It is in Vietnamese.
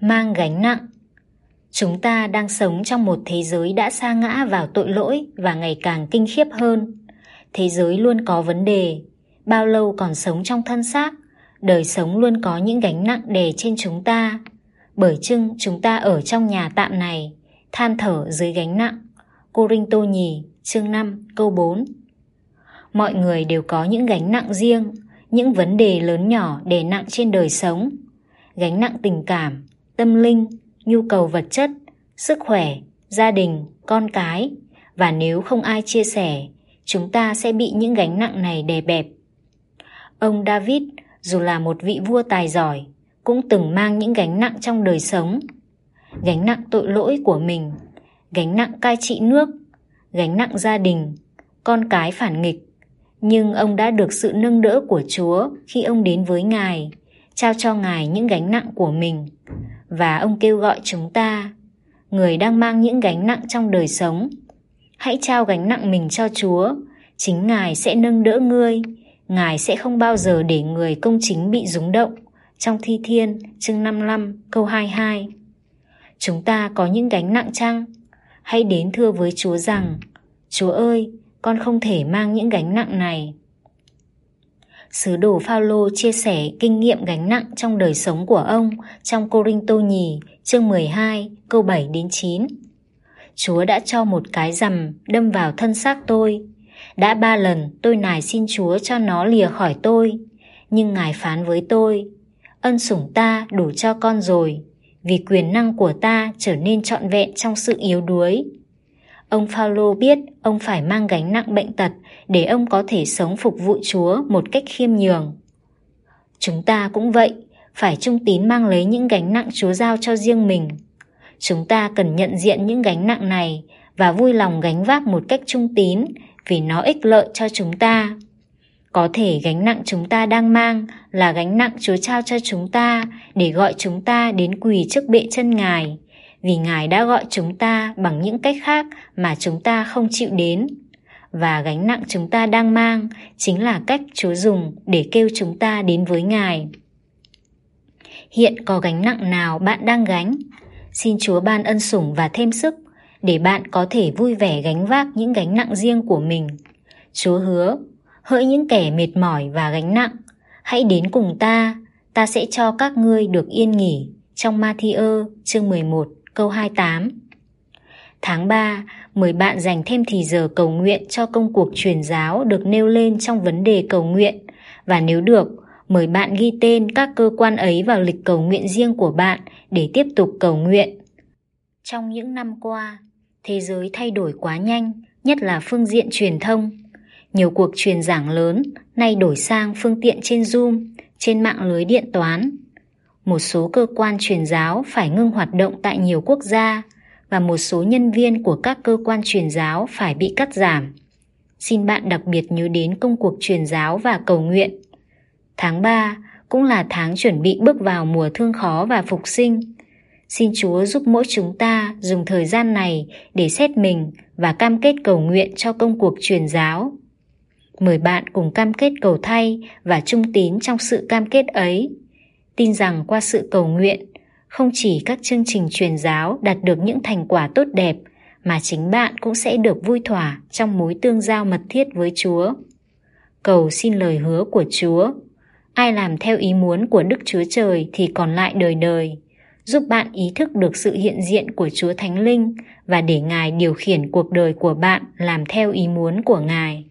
mang gánh nặng. Chúng ta đang sống trong một thế giới đã sa ngã vào tội lỗi và ngày càng kinh khiếp hơn. Thế giới luôn có vấn đề, bao lâu còn sống trong thân xác, đời sống luôn có những gánh nặng đè trên chúng ta. Bởi chưng chúng ta ở trong nhà tạm này, than thở dưới gánh nặng. Cô Rinh Tô Nhì, chương 5 câu 4 mọi người đều có những gánh nặng riêng, những vấn đề lớn nhỏ đè nặng trên đời sống. Gánh nặng tình cảm tâm linh, nhu cầu vật chất, sức khỏe, gia đình, con cái. Và nếu không ai chia sẻ, chúng ta sẽ bị những gánh nặng này đè bẹp. Ông david, dù là một vị vua tài giỏi, cũng từng mang những gánh nặng trong đời sống. Gánh nặng tội lỗi của mình, gánh nặng cai trị nước, gánh nặng gia đình, con cái phản nghịch. Nhưng ông đã được sự nâng đỡ của chúa khi ông đến với ngài, trao cho ngài những gánh nặng của mình và ông kêu gọi chúng ta, người đang mang những gánh nặng trong đời sống, hãy trao gánh nặng mình cho chúa, chính ngài sẽ nâng đỡ ngươi, ngài sẽ không bao giờ để người công chính bị rúng động. Trong thi thiên, chương 55 câu 22 chúng ta có những gánh nặng chăng? Hãy đến thưa với chúa rằng, chúa ơi, con không thể mang những gánh nặng này. Sứ đồ Phaolô chia sẻ kinh nghiệm gánh nặng trong đời sống của ông trong Cô-rinh-tô nhì chương 12 câu 7 đến 9. Chúa đã cho một cái rằm đâm vào thân xác tôi. Đã ba lần tôi nài xin Chúa cho nó lìa khỏi tôi, nhưng Ngài phán với tôi, ân sủng ta đủ cho con rồi, vì quyền năng của ta trở nên trọn vẹn trong sự yếu đuối. Ông Phaolô biết ông phải mang gánh nặng bệnh tật để ông có thể sống phục vụ Chúa một cách khiêm nhường. Chúng ta cũng vậy, phải trung tín mang lấy những gánh nặng Chúa giao cho riêng mình. Chúng ta cần nhận diện những gánh nặng này và vui lòng gánh vác một cách trung tín vì nó ích lợi cho chúng ta. Có thể gánh nặng chúng ta đang mang là gánh nặng Chúa trao cho chúng ta để gọi chúng ta đến quỳ trước bệ chân Ngài, vì Ngài đã gọi chúng ta bằng những cách khác mà chúng ta không chịu đến. Và gánh nặng chúng ta đang mang chính là cách Chúa dùng để kêu chúng ta đến với Ngài. Hiện có gánh nặng nào bạn đang gánh? Xin Chúa ban ân sủng và thêm sức để bạn có thể vui vẻ gánh vác những gánh nặng riêng của mình. Chúa hứa, hỡi những kẻ mệt mỏi và gánh nặng, hãy đến cùng ta, ta sẽ cho các ngươi được yên nghỉ. Trong Matthew chương 11 câu 28 Tháng 3, mời bạn dành thêm thì giờ cầu nguyện cho công cuộc truyền giáo được nêu lên trong vấn đề cầu nguyện và nếu được, mời bạn ghi tên các cơ quan ấy vào lịch cầu nguyện riêng của bạn để tiếp tục cầu nguyện. Trong những năm qua, thế giới thay đổi quá nhanh, nhất là phương diện truyền thông. Nhiều cuộc truyền giảng lớn nay đổi sang phương tiện trên Zoom, trên mạng lưới điện toán. Một số cơ quan truyền giáo phải ngưng hoạt động tại nhiều quốc gia và một số nhân viên của các cơ quan truyền giáo phải bị cắt giảm. Xin bạn đặc biệt nhớ đến công cuộc truyền giáo và cầu nguyện. Tháng 3 cũng là tháng chuẩn bị bước vào mùa thương khó và phục sinh. Xin Chúa giúp mỗi chúng ta dùng thời gian này để xét mình và cam kết cầu nguyện cho công cuộc truyền giáo. Mời bạn cùng cam kết cầu thay và trung tín trong sự cam kết ấy. Tin rằng qua sự cầu nguyện, không chỉ các chương trình truyền giáo đạt được những thành quả tốt đẹp mà chính bạn cũng sẽ được vui thỏa trong mối tương giao mật thiết với Chúa. Cầu xin lời hứa của Chúa ai làm theo ý muốn của Đức Chúa Trời thì còn lại đời đời, giúp bạn ý thức được sự hiện diện của Chúa Thánh Linh và để Ngài điều khiển cuộc đời của bạn làm theo ý muốn của Ngài.